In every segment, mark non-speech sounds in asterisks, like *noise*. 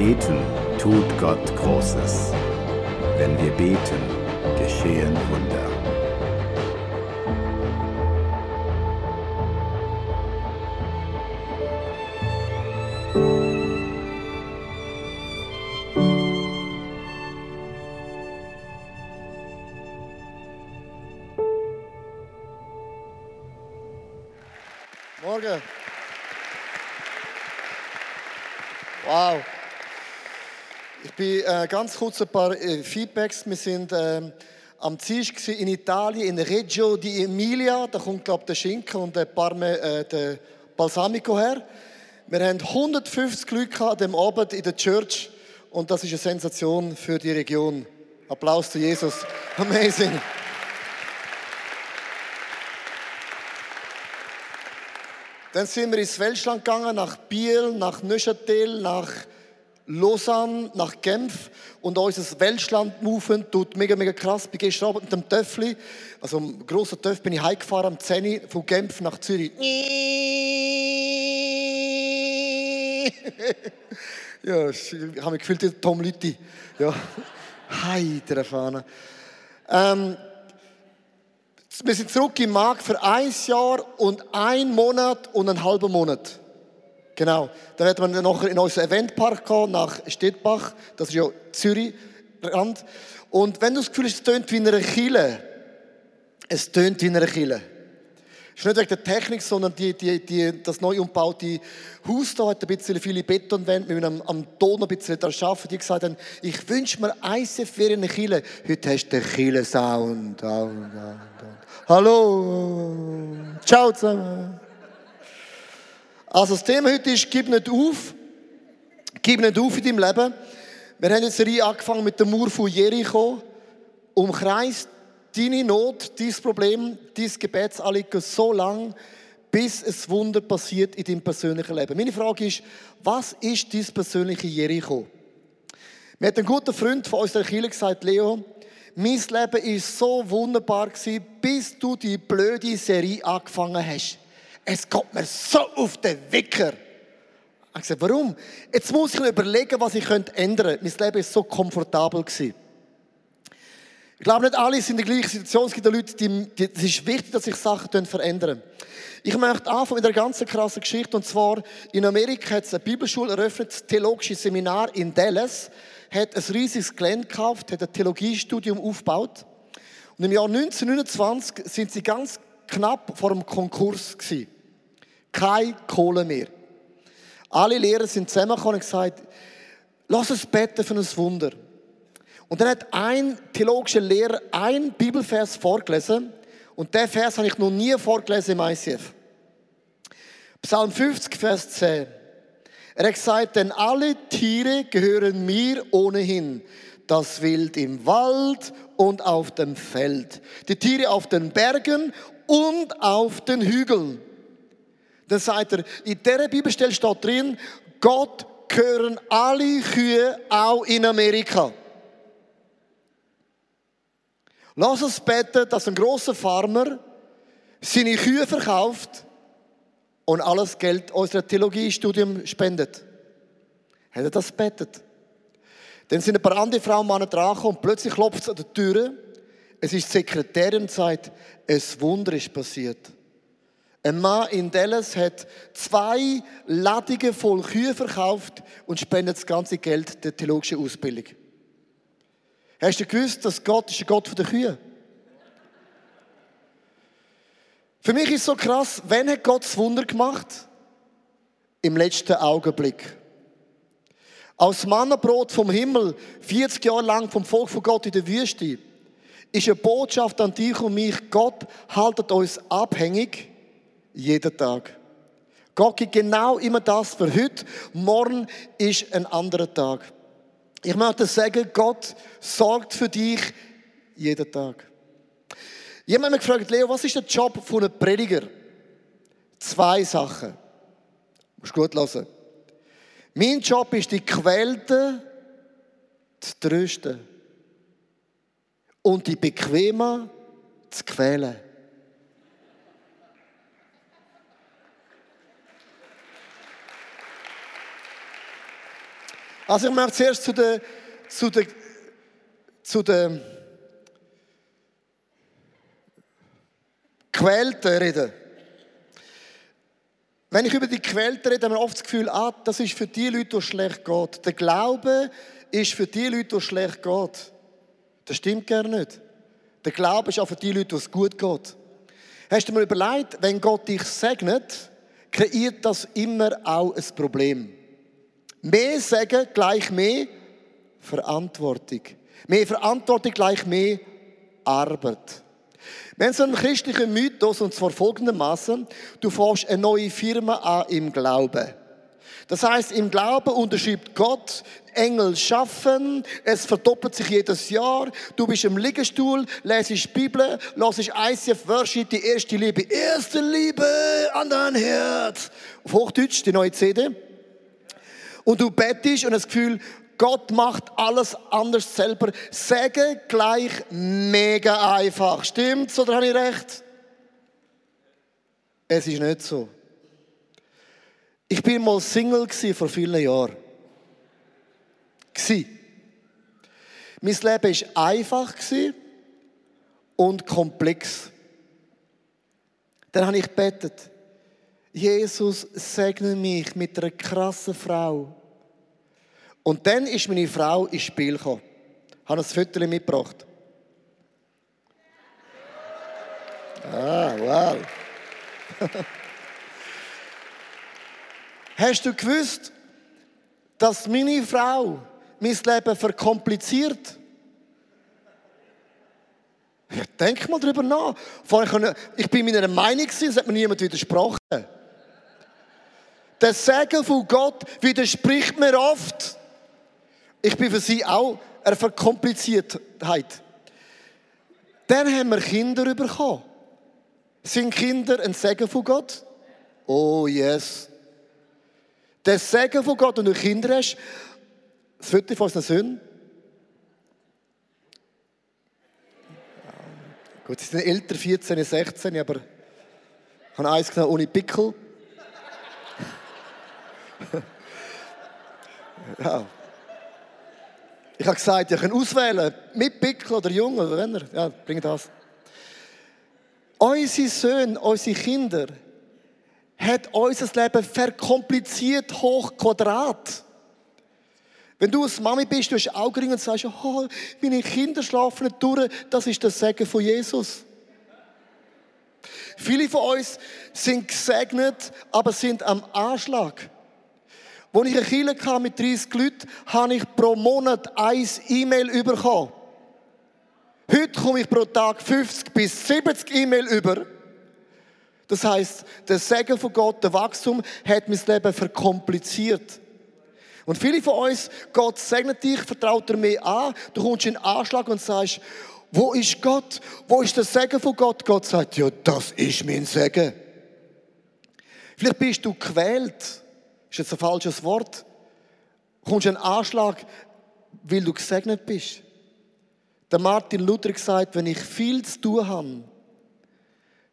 beten, tut Gott Großes. Wenn wir beten, geschehen Wunder. Morgen. Wow. Ich bin äh, ganz kurz ein paar äh, Feedbacks. Wir sind ähm, am Dienstag in Italien, in Reggio di Emilia. Da kommt, glaube ich, der Schinken und der, Parme, äh, der Balsamico her. Wir haben 150 Leute an dem Abend in der Church und das ist eine Sensation für die Region. Applaus zu Jesus. Amazing. Dann sind wir ins Welschland gegangen, nach Biel, nach Neuchâtel, nach Lausanne, nach Genf. Und unser Welschland-Movement tut mega, mega krass. Ich bin gestern mit dem Töffli, also einem grossen Töff, bin ich heimgefahren am 10 von Genf nach Zürich. *laughs* ja, ich habe mich gefühlt wie Tom Lütti. Ja, heiter Fahne. Ähm, wir sind zurück im Markt für ein Jahr und ein Monat und einen halben Monat. Genau. Dann werden wir noch in unseren Eventpark gehen, nach Stettbach. Das ist ja Zürich, Rand. Und wenn du das Gefühl hast, es tönt wie in einer Kille, es tönt wie in einer Kille. Es ist nicht wegen der Technik, sondern die, die, die, das neu umgebaute Haus da hat ein bisschen viele Betonwände. Wir müssen am, am Ton ein bisschen daran arbeiten. Die gesagt haben, ich wünsche mir ICF für eine Kille. Heute hast du den Kille-Sound. Hallo. Ciao zusammen. Also das Thema heute ist, gib nicht auf. Gib nicht auf in deinem Leben. Wir haben jetzt eine Reihe angefangen mit der Mauer von Jericho. Umkreist deine Not, dein Problem, dein Gebetsanliegen so lang, bis ein Wunder passiert in deinem persönlichen Leben. Meine Frage ist, was ist dein persönliche Jericho? Mir hat ein guter Freund von unserer Kirche gesagt, Leo, mein Leben ist so wunderbar bis du die blöde Serie angefangen hast. Es kommt mir so auf den Wecker. Ich habe gesagt, warum? Jetzt muss ich mir überlegen, was ich ändern könnte. Mein Leben ist so komfortabel. Ich glaube, nicht alle sind in der gleichen Situation. Es gibt Leute, die, die, es ist wichtig, dass sich Sachen verändern. Ich möchte anfangen mit einer ganz krassen Geschichte. Und zwar, in Amerika hat es eine Bibelschule eröffnet, das theologische Seminar in Dallas hat ein riesiges Gelände gekauft, hat ein Theologiestudium aufgebaut. Und im Jahr 1929 sind sie ganz knapp vor dem Konkurs gewesen. Keine Kohle mehr. Alle Lehrer sind zusammengekommen und gesagt, lass uns beten für ein Wunder. Und dann hat ein theologischer Lehrer ein Bibelvers vorgelesen. Und der Vers habe ich noch nie vorgelesen im ICF. Psalm 50, Vers 10. Er hat gesagt, denn alle Tiere gehören mir ohnehin. Das Wild im Wald und auf dem Feld. Die Tiere auf den Bergen und auf den Hügeln. Dann sagt er, in dieser Bibelstelle steht drin, Gott gehören alle Kühe auch in Amerika. Lass uns beten, dass ein großer Farmer seine Kühe verkauft und alles Geld unserer Theologiestudium spendet. Hat er das betet? Dann sind ein paar andere Frauen Männer dran und plötzlich klopft es an der Tür. Es ist die Sekretärin und sagt, ein Wunder ist passiert. Ein Mann in Dallas hat zwei Ladungen voll Kühe verkauft und spendet das ganze Geld der theologischen Ausbildung. Hast du gewusst, dass Gott ist der Gott der Kühe? Für mich ist so krass, wenn hat Gott das Wunder gemacht? Im letzten Augenblick. Aus Mannenbrot vom Himmel, 40 Jahre lang vom Volk von Gott in der Wüste, ist eine Botschaft an dich und mich. Gott haltet uns abhängig jeden Tag. Gott gibt genau immer das für heute. Morgen ist ein anderer Tag. Ich möchte sagen, Gott sorgt für dich jeden Tag. Jemand hat mich gefragt, Leo, was ist der Job von einem Prediger? Zwei Sachen. Du musst gut hören. Mein Job ist, die Quälten zu trösten und die Bequemen zu quälen. Also ich möchte zuerst zu den, zu den, zu den Quälten reden. Wenn ich über die Quälten rede, haben wir oft das Gefühl, ah, das ist für die Leute, die schlecht geht. Der Glaube ist für die Leute, die schlecht geht. Das stimmt gar nicht. Der Glaube ist auch für die Leute, die es gut geht. Hast du mir überlegt, wenn Gott dich segnet, kreiert das immer auch ein Problem. Mehr Segen gleich mehr Verantwortung. Mehr Verantwortung gleich mehr Arbeit. Wir haben so einen christlichen Mythos, und zwar folgendermaßen: Du fährst eine neue Firma an im Glauben. Das heißt, im Glauben unterschreibt Gott, Engel schaffen, es verdoppelt sich jedes Jahr, du bist im Liegestuhl, lesest Bibel, hörst ICF Worship, die erste Liebe, erste Liebe an dein Herz. Auf Hochdeutsch, die neue CD. Und du bettest und das Gefühl, Gott macht alles anders selber. Sagen gleich mega einfach. Stimmt's oder habe ich recht? Es ist nicht so. Ich bin mal Single vor vielen Jahren. Gsi. Mein Leben war einfach und komplex. Dann habe ich gebetet. Jesus, segne mich mit einer krassen Frau und dann ist meine Frau ins Spiel gekommen. Ich habe ein Foto mitgebracht. Ah, wow. *laughs* Hast du gewusst, dass meine Frau mein Leben verkompliziert? Ja, denk mal darüber nach. Ich bin meiner Meinung, es hat mir niemand widersprochen. Der Segen von Gott widerspricht mir oft. Ich bin für sie auch eine Verkompliziertheit. Dann haben wir Kinder bekommen. Sind Kinder ein Segen von Gott? Oh yes. Der Segen von Gott, wenn du Kinder hast, das Foto von unseren Söhnen. Gut, sie sind älter, 14, 16, aber ich habe eins genommen ohne Pickel. *laughs* ja. Ich habe gesagt, ihr könnt auswählen, mit Pickel oder jung oder wenn er. Ja, bring das. Unsere Söhne, unsere Kinder, hat unser Leben verkompliziert hoch Quadrat. Wenn du als Mami bist, du hast Augenringe und sagst, oh, meine Kinder schlafen nicht durch, das ist das Segen von Jesus. Viele von uns sind gesegnet, aber sind am Anschlag. Als ich eine Kirche mit 30 Leuten habe ich pro Monat ein E-Mail bekommen. Heute komme ich pro Tag 50 bis 70 E-Mail über. Das heißt, der Segen von Gott, der Wachstum, hat mein Leben verkompliziert. Und viele von uns, Gott segnet dich, vertraut er mir an, du kommst in den Anschlag und sagst, wo ist Gott? Wo ist der Segen von Gott? Gott sagt, ja, das ist mein Segen. Vielleicht bist du quält ist jetzt ein falsches Wort, kommst du einen Anschlag, weil du gesegnet bist. Der Martin Luther gesagt, wenn ich viel zu tun habe,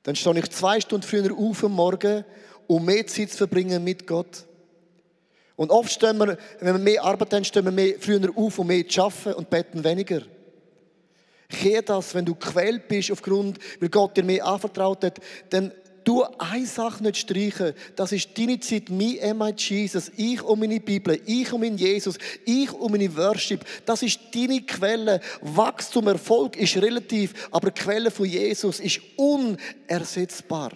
dann stehe ich zwei Stunden früher auf am Morgen, um mehr Zeit zu verbringen mit Gott. Und oft stehen wir, wenn wir mehr Arbeit haben, stehen wir mehr, früher auf, um mehr zu arbeiten und beten weniger. Kehr das, wenn du quält bist aufgrund, weil Gott dir mehr anvertraut hat, dann Du eine Sache nicht streichen. Das ist deine Zeit, me and my Jesus. Ich um meine Bibel, ich um meinen Jesus, ich um meine Worship. Das ist deine Quelle. Wachstum, Erfolg ist relativ, aber die Quelle von Jesus ist unersetzbar.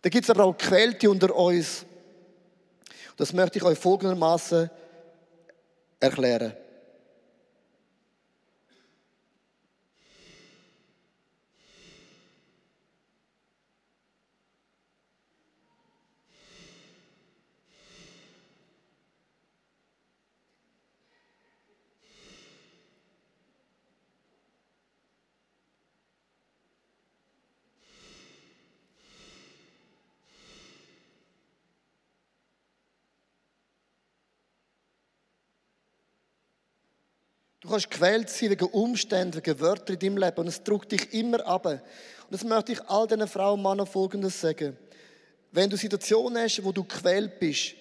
Da gibt es aber auch Quälte unter uns. Das möchte ich euch folgendermaßen erklären. Du kannst quält sein wegen Umständen, wegen Wörtern in deinem Leben und es drückt dich immer ab. Und das möchte ich all diesen Frauen und Männern Folgendes sagen. Wenn du Situationen hast, wo du quält bist,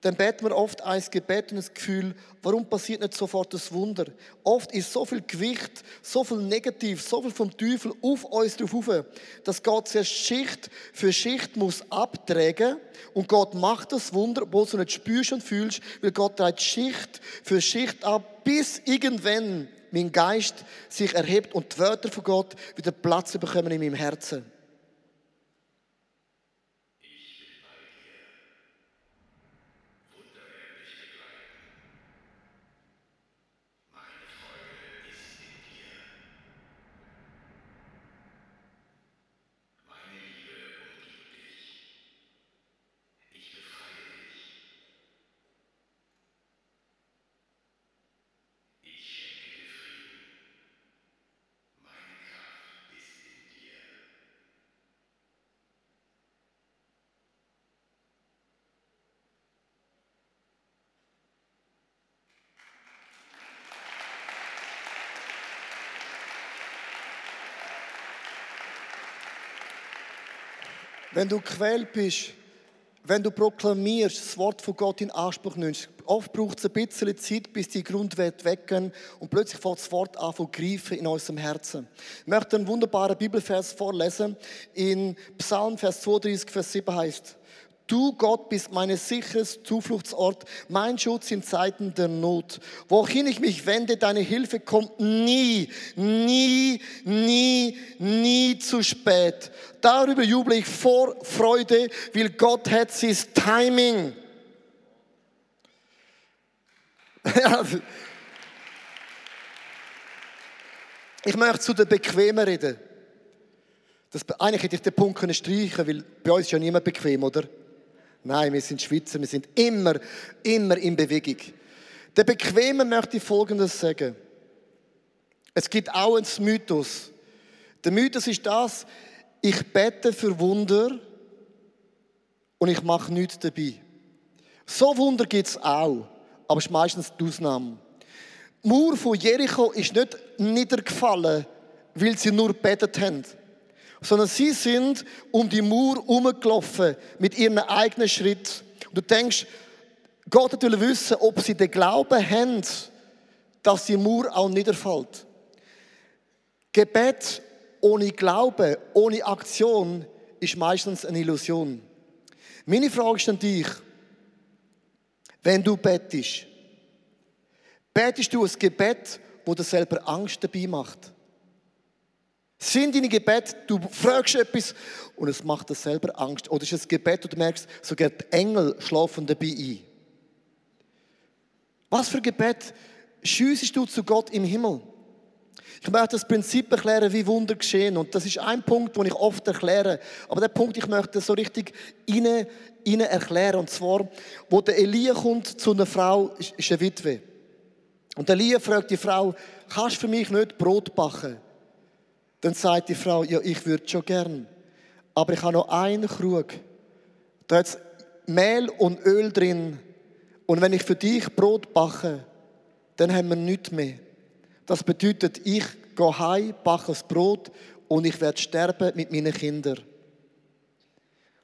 dann beten wir oft ein Gebet und das Gefühl, warum passiert nicht sofort das Wunder? Oft ist so viel Gewicht, so viel Negativ, so viel vom Teufel auf uns drauf, dass Gott zuerst Schicht für Schicht muss abtragen und Gott macht das Wunder, obwohl du nicht spürst und fühlst, weil Gott trägt Schicht für Schicht ab, bis irgendwann mein Geist sich erhebt und die Wörter von Gott wieder Platz bekommen in meinem Herzen. Wenn du quält bist, wenn du proklamierst, das Wort von Gott in Anspruch nimmst, oft braucht es ein bisschen Zeit, bis die Grundwerte weggehen und plötzlich fängt das Wort an zu greifen in unserem Herzen. Ich möchte einen wunderbaren Bibelvers vorlesen. In Psalm, Vers 32, Vers 7 heißt, Du, Gott, bist mein sicheres Zufluchtsort, mein Schutz in Zeiten der Not. Wohin ich mich wende, deine Hilfe kommt nie, nie, nie, nie zu spät. Darüber juble ich vor Freude, weil Gott hat sein Timing. *laughs* ich möchte zu den Bequemen reden. Das, eigentlich hätte ich den Punkt können streichen weil bei uns ist ja niemand bequem, oder? Nein, wir sind Schweizer, wir sind immer, immer in Bewegung. Der Bequeme möchte ich Folgendes sagen. Es gibt auch einen Mythos. Der Mythos ist das, ich bete für Wunder und ich mache nichts dabei. So Wunder gibt es auch, aber es ist meistens die Ausnahme. Die Mauer von Jericho ist nicht niedergefallen, weil sie nur betet haben sondern sie sind um die Mauer herumgelaufen mit ihrem eigenen Schritt. Und du denkst, Gott will wissen, ob sie den Glauben haben, dass die Mauer auch niederfällt. Gebet ohne Glauben, ohne Aktion ist meistens eine Illusion. Meine Frage ist an dich, wenn du betest, betest du ein Gebet, wo dir selber Angst dabei macht? Sind deine Gebete, du fragst etwas und es macht dir selber Angst. Oder ist es ein Gebet und du merkst, sogar die Engel schlafen dabei ein. Was für Gebet schiessest du zu Gott im Himmel? Ich möchte das Prinzip erklären, wie Wunder geschehen. Und das ist ein Punkt, den ich oft erkläre. Aber der Punkt, ich möchte so richtig innen, innen erklären. Und zwar, wo der Elia kommt zu einer Frau, ist eine Witwe. Und Elia fragt die Frau, kannst du für mich nicht Brot backen? Dann sagt die Frau, ja, ich würde schon gern. Aber ich habe noch einen Krug. Da hat Mehl und Öl drin. Und wenn ich für dich Brot backe, dann haben wir nichts mehr. Das bedeutet, ich gehe heim, backe das Brot und ich werde sterben mit meinen Kindern.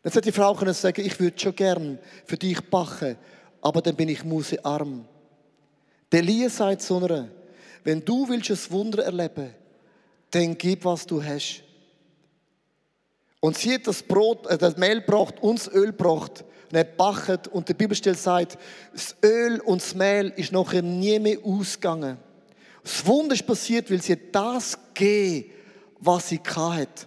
Dann sollte die Frau können sagen, ich würde schon gern für dich backen, aber dann bin ich musearm. Der Elia sagt zu einer, wenn du willst ein Wunder erleben dann gib, was du hast. Und sie hat das Brot, äh, das Mehl braucht, uns Öl braucht. Und er bachet und die Bibelstelle sagt, das Öl und das Mehl ist nachher nie mehr ausgegangen. Das Wunder ist passiert, weil sie das gegeben, was sie hat.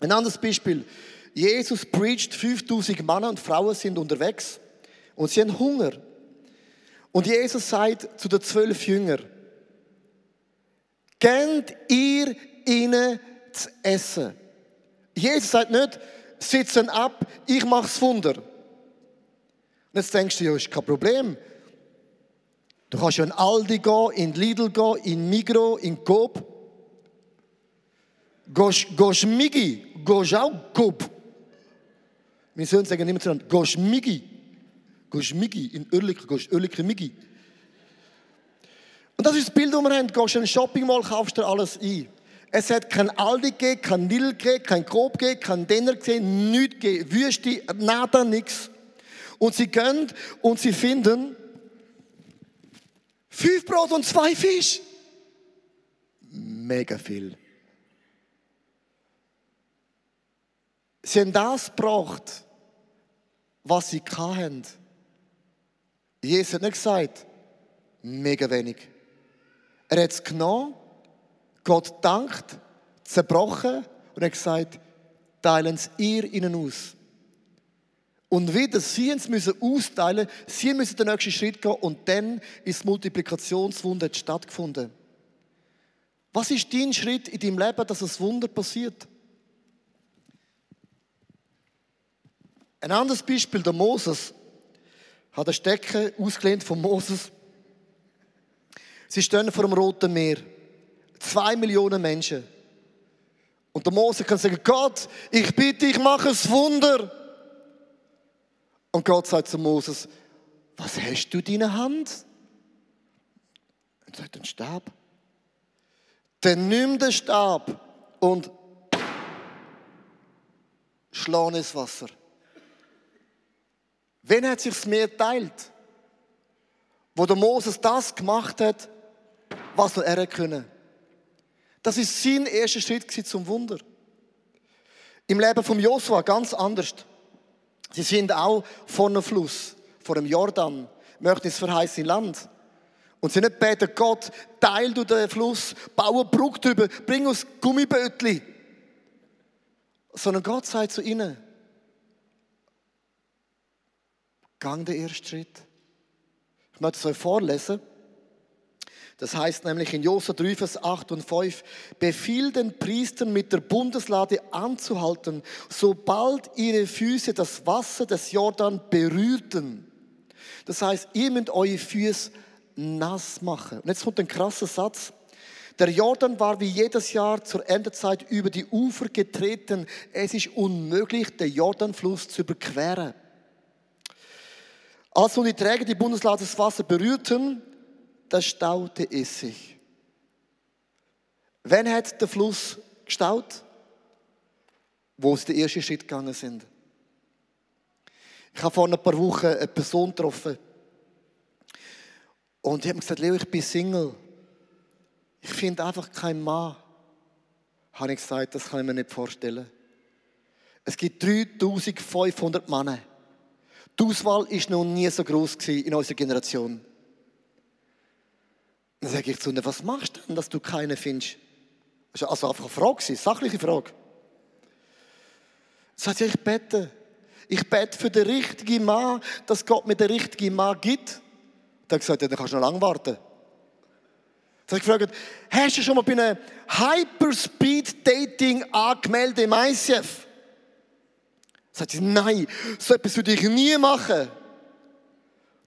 Ein anderes Beispiel. Jesus preacht, 5000 Männer und Frauen sind unterwegs und sie haben Hunger. Und Jesus sagt zu den zwölf Jüngern, Gebt ihr ihnen zu essen. Jesus sagt nicht, sitzen ab, ich mach's Wunder. Und jetzt denkst du, ja, ist kein Problem. Du kannst in Aldi gehen, in Lidl gehen, in Migro, in Coop. Gehst Migi, gehst auch Coop. Meine Söhne sagen immer zueinander, gehst Migi. Gehst Migi, in Oerlikon, gehst Oerlikon Migi. Und das ist das Bild, das wir haben. Du gehst in ein Shoppingmall, kaufst dir alles ein. Es hat kein Aldi gegeben, kein Lidl gegeben, kein Coop gegeben, kein Denner gegeben, nichts gegeben. Wüste, nada, nix. Und sie gehen und sie finden fünf Brot und zwei Fisch. Mega viel. Sie haben das gebracht, was sie hatten. Jesus hat nicht gesagt, mega wenig. Er hat es genommen, Gott dankt, zerbrochen und hat gesagt, teilen es ihr ihnen aus. Und wieder, sie müssen austeilen, sie müssen den nächsten Schritt gehen und dann ist das Multiplikationswunder stattgefunden. Was ist dein Schritt in deinem Leben, dass das Wunder passiert? Ein anderes Beispiel, der Moses, hat eine Stecke ausgelehnt von Moses. Sie stehen vor dem Roten Meer. Zwei Millionen Menschen. Und der Mose kann sagen, Gott, ich bitte, ich mache ein Wunder. Und Gott sagt zu Moses, was hast du in deiner Hand? Er sagt, ein Stab. Dann nimm den Stab und schlag ins Wasser. Wen hat sich das Meer teilt? Wo der Moses das gemacht hat, was nur er können. Das ist sein erster Schritt zum Wunder. Im Leben von Josua ganz anders. Sie sind auch vor einem Fluss, vor dem Jordan, möchten ins verheißene Land. Und sie nicht beten, Gott, teil du den Fluss, baue eine Brücke drüber, bring uns Gummibötli. Sondern Gott sagt zu ihnen, gang den ersten Schritt. Ich möchte es euch vorlesen. Das heißt nämlich in Josua 3, Vers 8 und 5, befiehl den Priestern mit der Bundeslade anzuhalten, sobald ihre Füße das Wasser des Jordan berührten. Das heißt, ihr müsst eure Füße nass machen. Und jetzt kommt ein krasser Satz. Der Jordan war wie jedes Jahr zur Endezeit über die Ufer getreten. Es ist unmöglich, den Jordanfluss zu überqueren. Als nun die Träger die Bundeslade das Wasser berührten, da staute es sich. Wann hat der Fluss gestaut? Wo sie den ersten Schritt gegangen sind. Ich habe vor ein paar Wochen eine Person getroffen. Und die hat mir gesagt, Leo, ich bin Single. Ich finde einfach keinen Mann. Habe ich gesagt, das kann ich mir nicht vorstellen. Es gibt 3500 Männer. Die Auswahl war noch nie so groß in unserer Generation. Dann sage ich zu ihnen, was machst du denn, dass du keine findest? Das war also einfach eine Frage, eine sachliche Frage. Sagt sie, ich bete. Ich bete für den richtigen Mann, dass Gott mir den richtigen Mann gibt. Dann gesagt, ja, dann kannst du noch lange warten. Dann habe ich gefragt, hast du schon mal bei einem Hyperspeed-Dating angemeldet im ICF? Sagt sie, nein, so etwas würde ich nie machen.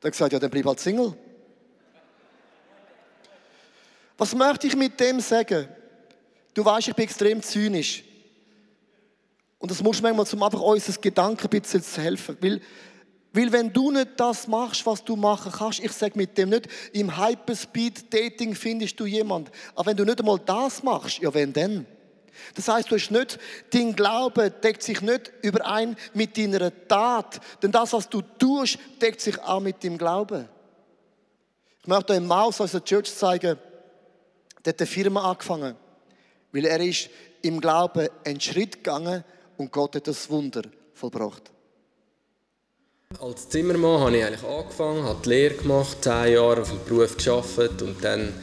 Dann gesagt, ja, dann bleib halt Single. Was möchte ich mit dem sagen? Du weißt, ich bin extrem zynisch. Und das muss manchmal, um einfach unser Gedanken ein bisschen zu helfen. Weil, weil wenn du nicht das machst, was du machen kannst, ich sage mit dem nicht, im Hyperspeed-Dating findest du jemand. Aber wenn du nicht einmal das machst, ja, wenn denn? Das heißt, du hast nicht, dein Glaube deckt sich nicht überein mit deiner Tat. Denn das, was du tust, deckt sich auch mit dem Glauben. Ich möchte euch Maus aus der Church zeigen, der hat eine Firma angefangen, weil er ist im Glauben einen Schritt gegangen und Gott hat das Wunder vollbracht. Als Zimmermann habe ich eigentlich angefangen, habe die Lehre gemacht, zehn Jahre auf dem Beruf gearbeitet und dann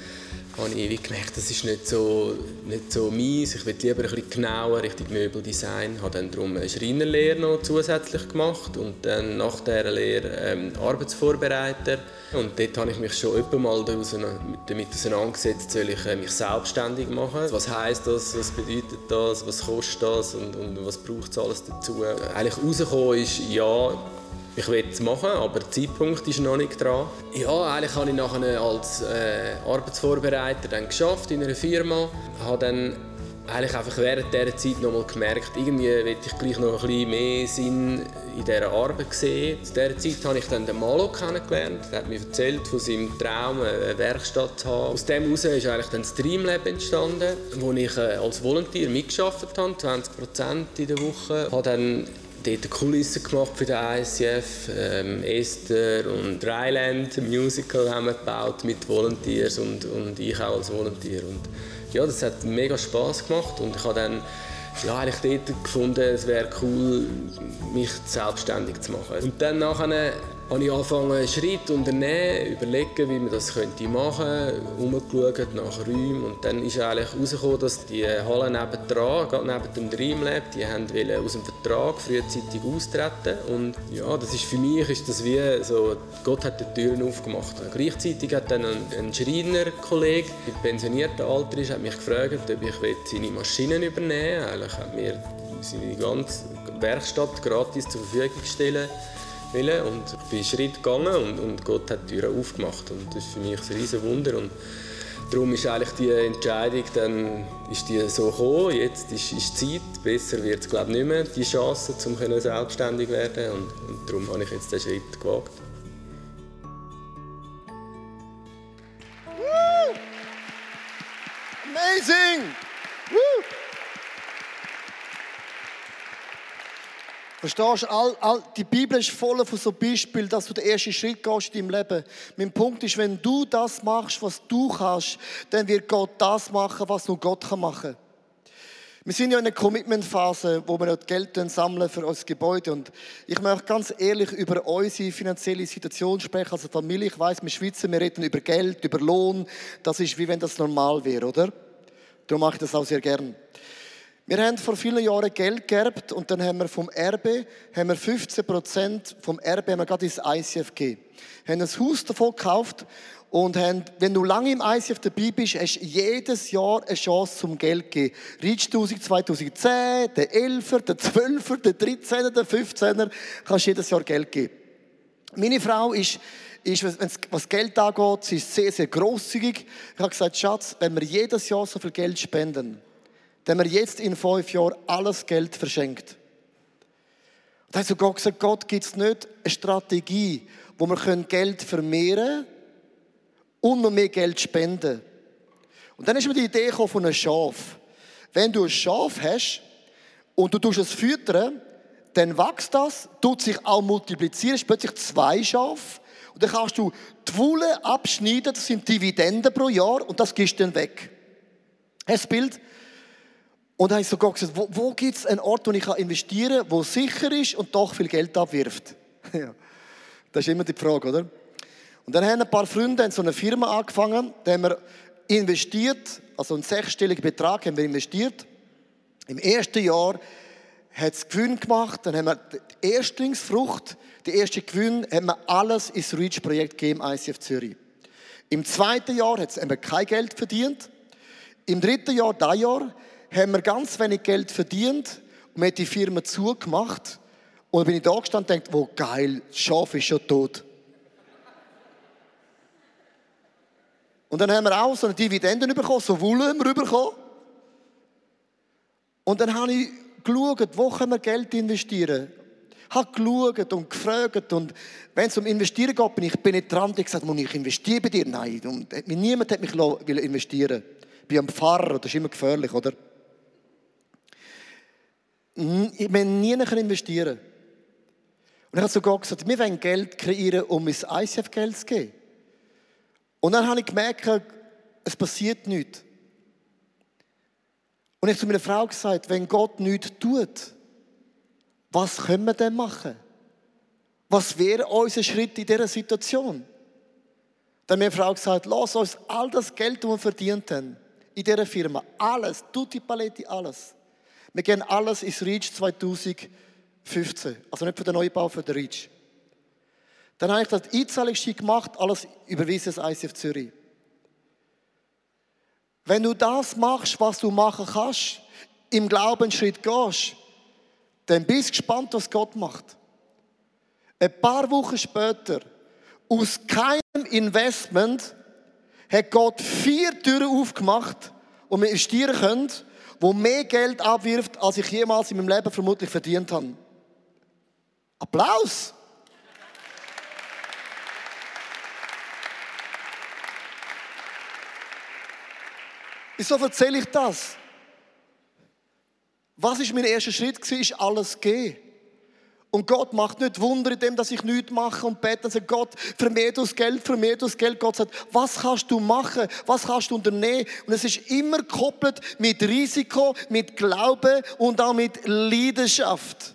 habe ich gemerkt, das ist nicht so, nicht so meins. Ich will lieber ein bisschen genauer Richtung Möbeldesign. Ich habe dann darum eine Schreinerlehre noch zusätzlich gemacht und dann nach dieser Lehre ähm, Arbeitsvorbereiter. Und dort habe ich mich schon öppe mal damit auseinandergesetzt, soll ich äh, mich selbstständig machen. Was heisst das, was bedeutet das, was kostet das und, und was braucht es alles dazu. Eigentlich rausgekommen ist, ja, ich will es machen, aber der Zeitpunkt ist noch nicht dran. Ja, eigentlich habe ich nachher als äh, Arbeitsvorbereiter dann geschafft in einer Firma. Habe dann eigentlich einfach während dieser Zeit noch mal gemerkt, irgendwie will ich gleich noch ein bisschen mehr Sinn in dieser Arbeit gesehen. Zu dieser Zeit habe ich dann den Malo kennengelernt. Er hat mir erzählt von seinem Traum, eine Werkstatt zu haben. Aus dem heraus ist eigentlich dann das Dreamlab entstanden, wo ich äh, als Volunteer mitgearbeitet habe, 20 Prozent in der Woche. Ich habe dann dort Kulissen gemacht für den ICF, ähm, Esther und Dryland Musical haben wir gebaut mit Volunteers und, und ich auch als Volunteer. Und ja, das hat mega Spaß gemacht und ich habe dann ja, eigentlich dort gefunden, es wäre cool, mich selbstständig zu machen. Und dann nachher habe ich angefangen, Schritt unternehmen, überlegen, wie man das machen könnte, nach Räumen und dann ist eigentlich herausgekommen, dass die Halle nebendran, gerade neben dem Dreamlab, die haben aus dem Vertrag frühzeitig austreten und ja, das ist für mich ist das wie so, Gott hat die Türen aufgemacht. Gleichzeitig hat dann ein, ein Schreinerkollege, der pensionierten Alter ist, hat mich gefragt, ob ich seine Maschinen übernehmen will. Eigentlich hat mir seine ganze Werkstatt gratis zur Verfügung gestellt wollen. Und bin Schritt gegangen und, und Gott hat die Türen aufgemacht. Und das ist für mich ein riesen Wunder. Und darum ist eigentlich die Entscheidung dann ist die so gekommen. Jetzt ist, ist Zeit. Besser wird es glaube ich nicht mehr, die Chance, um selbstständig werden. Und, und darum habe ich jetzt den Schritt gewagt. Verstehst du, all, all, die Bibel ist voll von so Beispielen, dass du den ersten Schritt gehst in deinem Leben. Mein Punkt ist, wenn du das machst, was du kannst, dann wird Gott das machen, was nur Gott machen kann. Wir sind ja in einer Commitment-Phase, wo wir Geld sammeln für unser Gebäude. Und ich möchte ganz ehrlich über unsere finanzielle Situation sprechen. Also Familie, ich weiß, wir Schweizer, wir reden über Geld, über Lohn. Das ist wie wenn das normal wäre, oder? Darum mache ich das auch sehr gern. Wir haben vor vielen Jahren Geld geerbt und dann haben wir vom Erbe haben wir 15 Prozent vom Erbe haben wir gerade ins ICF gegeben. Wir haben ein Haus davon gekauft und haben, wenn du lange im ICF dabei bist, hast du jedes Jahr eine Chance zum Geld zu geben. Reach 2010, der 11er, der 12er, der 13er, der 15er, kannst du jedes Jahr Geld geben. Meine Frau ist ist, was Geld angeht, sie ist sehr, sehr großzügig. Ich habe gesagt, Schatz, wenn wir jedes Jahr so viel Geld spenden, dem er jetzt in fünf Jahren alles Geld verschenkt. Da hat sogar gesagt, Gott gibt es nicht eine Strategie, wo wir Geld vermehren können und noch mehr Geld spenden. Und dann ist mir die Idee von einem Schaf. Wenn du ein Schaf hast und du tust es füttern, dann wächst das, tut sich auch multiplizieren, ist plötzlich zwei Schafe. Und dann kannst du die Wolle abschneiden, das sind Dividenden pro Jahr und das gehst du dann weg. Das Bild, und dann habe ich sogar gesagt, wo, wo gibt es einen Ort, wo ich investieren kann, der sicher ist und doch viel Geld abwirft? *laughs* Das ist immer die Frage, oder? Und dann haben ein paar Freunde in so eine Firma angefangen, da haben wir investiert, also einen sechsstelligen Betrag haben wir investiert. Im ersten Jahr hat es Gewinn gemacht, dann haben wir die Erstlingsfrucht, die erste Gewinn, haben wir alles ins Reach-Projekt gegeben, ICF Zürich. Im zweiten Jahr hat es kein Geld verdient. Im dritten Jahr, das Jahr, haben wir ganz wenig Geld verdient und wir haben die Firma zugemacht. Und dann bin ich da gestanden und dachte, wo geil, das Schaf ist schon tot. Und dann haben wir auch so eine Dividenden bekommen, so Wolle haben wir bekommen. Und dann habe ich geschaut, wo können wir Geld investieren. Ich habe geschaut und gefragt und wenn es um Investieren geht, bin ich dran. Ich gesagt, ich investieren bei dir? Nein, und niemand hat mich investieren Ich bin am Pfarrer, das ist immer gefährlich, oder? Wir nie investieren Und ich habe sogar gesagt, wir wollen Geld kreieren, um ins ICF Geld zu geben. Und dann habe ich gemerkt, es passiert nichts. Und ich habe zu meiner Frau gesagt, wenn Gott nichts tut, was können wir denn machen? Was wäre unser Schritt in dieser Situation? Dann hat meine Frau gesagt, lass uns all das Geld, das wir verdient haben, in dieser Firma, alles, tutti paletti, alles, wir gehen alles ins Reach 2015. Also nicht für den Neubau, für den Reach. Dann habe ich das Einzahlungsschein gemacht, alles überwiesen ins ICF Zürich. Wenn du das machst, was du machen kannst, im Glaubensschritt gehst, dann bist du gespannt, was Gott macht. Ein paar Wochen später, aus keinem Investment, hat Gott vier Türen aufgemacht, wo wir investieren können wo mehr Geld abwirft, als ich jemals in meinem Leben vermutlich verdient habe. Applaus! Wieso erzähle ich das? Was ist mein erster Schritt? Ist alles gehen. Und Gott macht nicht Wunder in dem, dass ich nichts mache und bete und sagt, Gott, vermehr das Geld, vermehr das Geld. Gott sagt, was kannst du machen? Was kannst du unternehmen? Und es ist immer gekoppelt mit Risiko, mit Glauben und auch mit Leidenschaft.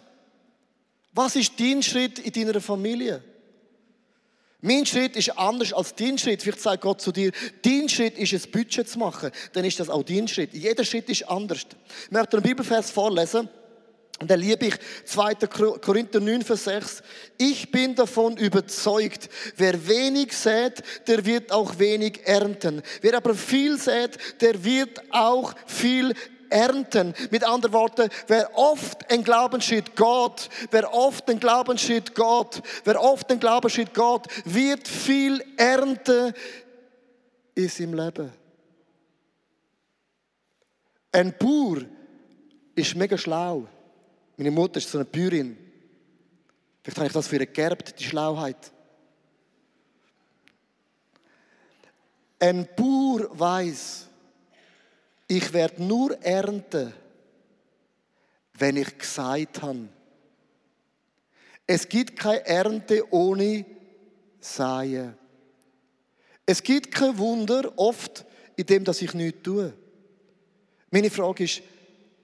Was ist dein Schritt in deiner Familie? Mein Schritt ist anders als dein Schritt. Vielleicht sagt Gott zu dir, dein Schritt ist ein Budget zu machen. Dann ist das auch dein Schritt. Jeder Schritt ist anders. Ich möchte einen Bibelvers vorlesen. Und da liebe ich 2. Korinther 9, Vers 6. Ich bin davon überzeugt, wer wenig sät, der wird auch wenig ernten. Wer aber viel sät, der wird auch viel ernten. Mit anderen Worten, wer oft ein Glaubensschritt Gott, wer oft ein Glaubensschritt Gott, wer oft ein Glaubensschritt Gott, wird viel ernten in seinem Leben. Ein Bauer ist mega schlau. Meine Mutter ist so eine Bäuerin. Vielleicht habe ich das für ihr geerbt, die Schlauheit. Ein Bauer weiß, ich werde nur ernten, wenn ich gesagt habe. Es gibt keine Ernte ohne Säen. Es gibt kein Wunder oft in dem, dass ich nichts tue. Meine Frage ist,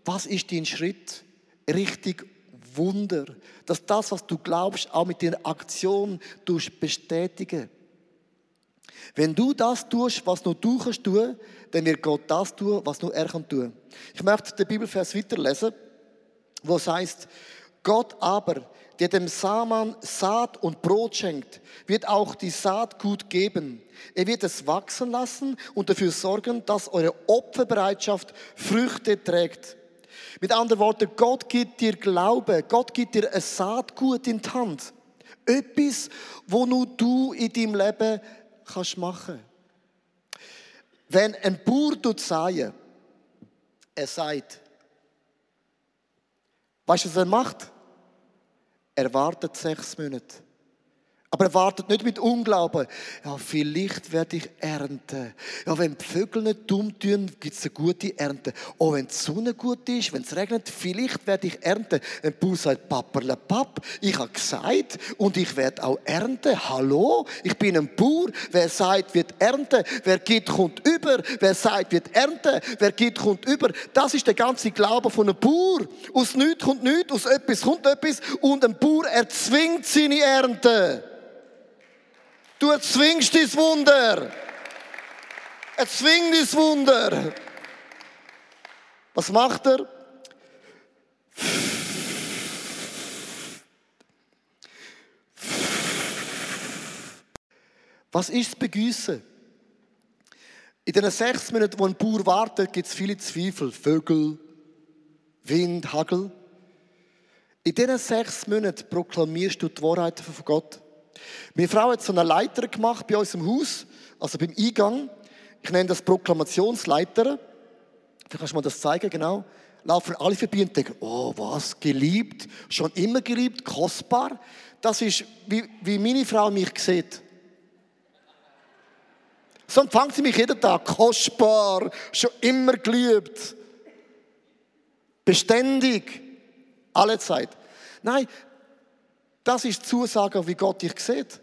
was ist dein Schritt richtig Wunder? Dass das, was du glaubst, auch mit deiner Aktion bestätigen. Wenn du das tust, was nur du kannst tun, dann wird Gott das tun, was nur er kann tun. Ich möchte den Bibelvers weiterlesen, wo es heißt, Gott aber, der dem Saman Saat und Brot schenkt, wird auch die Saat gut geben. Er wird es wachsen lassen und dafür sorgen, dass eure Opferbereitschaft Früchte trägt. Mit anderen Worten, Gott gibt dir Glaube, Gott gibt dir ein Saatgut in die Hand. Etwas, wo nur du in deinem Leben kannst machen. Wenn ein Bauer säen, er sagt, weißt du, was er macht? Er wartet sechs Monate. Aber er wartet nicht mit Unglauben. Ja, vielleicht werde ich ernten. Ja, wenn die Vögel nicht dumm tun, gibt es eine gute Ernte. Oh, wenn die Sonne gut ist, wenn es regnet, vielleicht werde ich ernten. Ein Bauer sagt, Paperle Papp, ich habe gesagt und ich werde auch ernten. Hallo? Ich bin ein Bauer. Wer sagt, wird ernten. Wer gibt, kommt über. Wer sagt, wird ernten. Wer gibt, kommt über. Das ist der ganze Glaube von einem Bauer. Aus nichts kommt nichts, aus etwas kommt etwas. Und ein Bauer erzwingt seine Ernte. Du erzwingst dein Wunder. Erzwing dein Wunder. Was macht er? Was ist das Begüssen? In den sechs Minuten, wo ein Bauer wartet, gibt es viele Zweifel. Vögel, Wind, Hagel. In diesen sechs Monaten proklamierst du die Wahrheit von Gott. Meine Frau hat so eine Leiter gemacht bei uns im Haus, also beim Eingang. Ich nenne das Proklamationsleiter. Vielleicht kannst du mir das zeigen, genau. Laufen alle vorbei und denken, oh, was, geliebt, schon immer geliebt, kostbar. Das ist, wie, wie meine Frau mich sieht. So empfängt sie mich jeden Tag, kostbar, schon immer geliebt. Beständig, alle Zeit. Nein, das ist die Zusage, wie Gott dich sieht.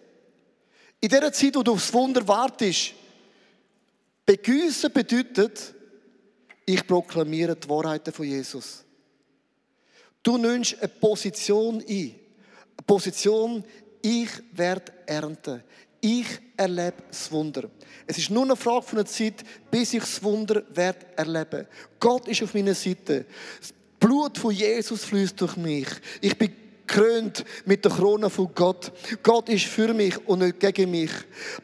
In der Zeit, wo du aufs Wunder wartest, begüssen bedeutet, ich proklamiere die Wahrheiten von Jesus. Du nimmst eine Position ein. Eine Position, ich werde ernten. Ich erlebe das Wunder. Es ist nur eine Frage von der Zeit, bis ich das Wunder werde erleben. Gott ist auf meiner Seite. Das Blut von Jesus fließt durch mich. Ich bin krönt mit der Krone von Gott. Gott ist für mich und nicht gegen mich.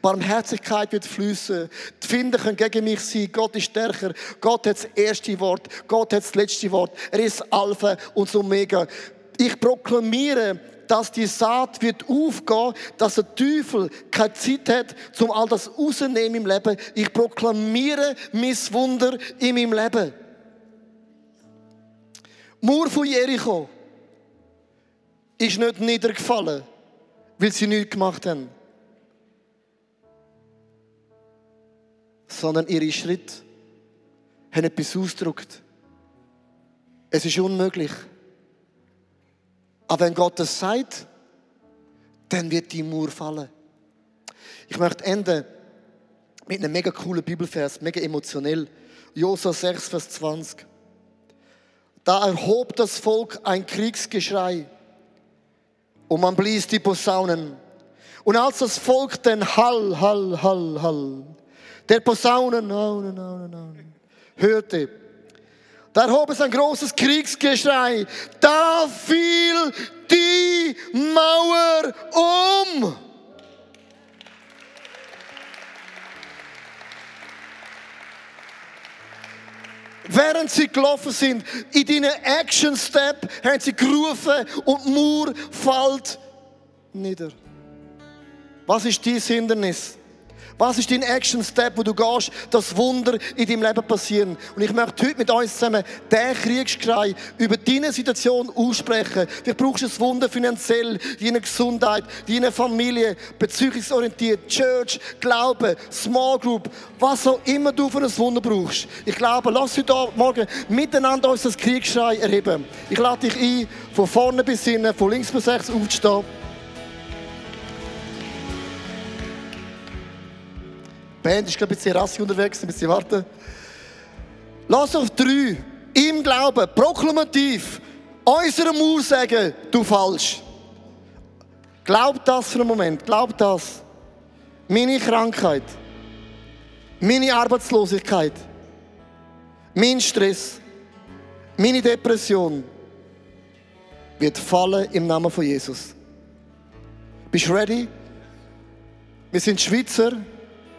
Barmherzigkeit wird fließen. Die Finder können gegen mich sein. Gott ist stärker. Gott hat das erste Wort. Gott hat das letzte Wort. Er ist Alpha und Omega. Ich proklamiere, dass die Saat wird aufgehen, dass der Teufel keine Zeit hat, um all das rauszunehmen im Leben. Ich proklamiere mein Wunder in meinem Leben. Mur von Jericho ist nicht niedergefallen, weil sie nichts gemacht haben. Sondern ihre Schritte haben etwas ausgedrückt. Es ist unmöglich. Aber wenn Gott es sagt, dann wird die Mauer fallen. Ich möchte enden mit einem mega coolen Bibelvers, mega emotionell. Josua 6, Vers 20. Da erhob das Volk ein Kriegsgeschrei und man blies die Posaunen. Und als das Volk den Hall, Hall, Hall, Hall der Posaunen hörte, da erhob es ein großes Kriegsgeschrei. Da fiel die Mauer um. Während sie gelaufen sind, in deinen Action Step, haben sie gerufen und Mauer fällt nieder. Was ist dein Hindernis? Was ist dein Action Step, wo du gehst, dass Wunder in deinem Leben passieren? Und ich möchte heute mit uns zusammen den Kriegsschrei über deine Situation aussprechen. Du brauchst ein Wunder finanziell, deine Gesundheit, deine Familie, beziehungsorientiert, Church, Glaube, Small Group, was auch immer du für ein Wunder brauchst. Ich glaube, lass heute Morgen miteinander uns das Kriegsschrei erheben. Ich lade dich ein, von vorne bis hinten, von links bis rechts aufzustehen. Die Band ist, ich, ein bisschen rassig unterwegs, ein bisschen warten. Lass auf drei, im Glauben, proklamativ, unserem Mauer sagen, du falsch. Glaub das für einen Moment, glaub das. Meine Krankheit, meine Arbeitslosigkeit, mein Stress, meine Depression wird fallen im Namen von Jesus. Bist du ready? Wir sind Schweizer.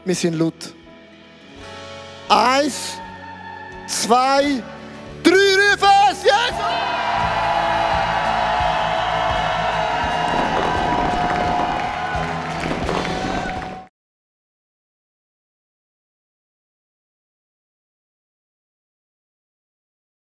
Wir sind laut. Eins, zwei, drei, Rufe es! Yes!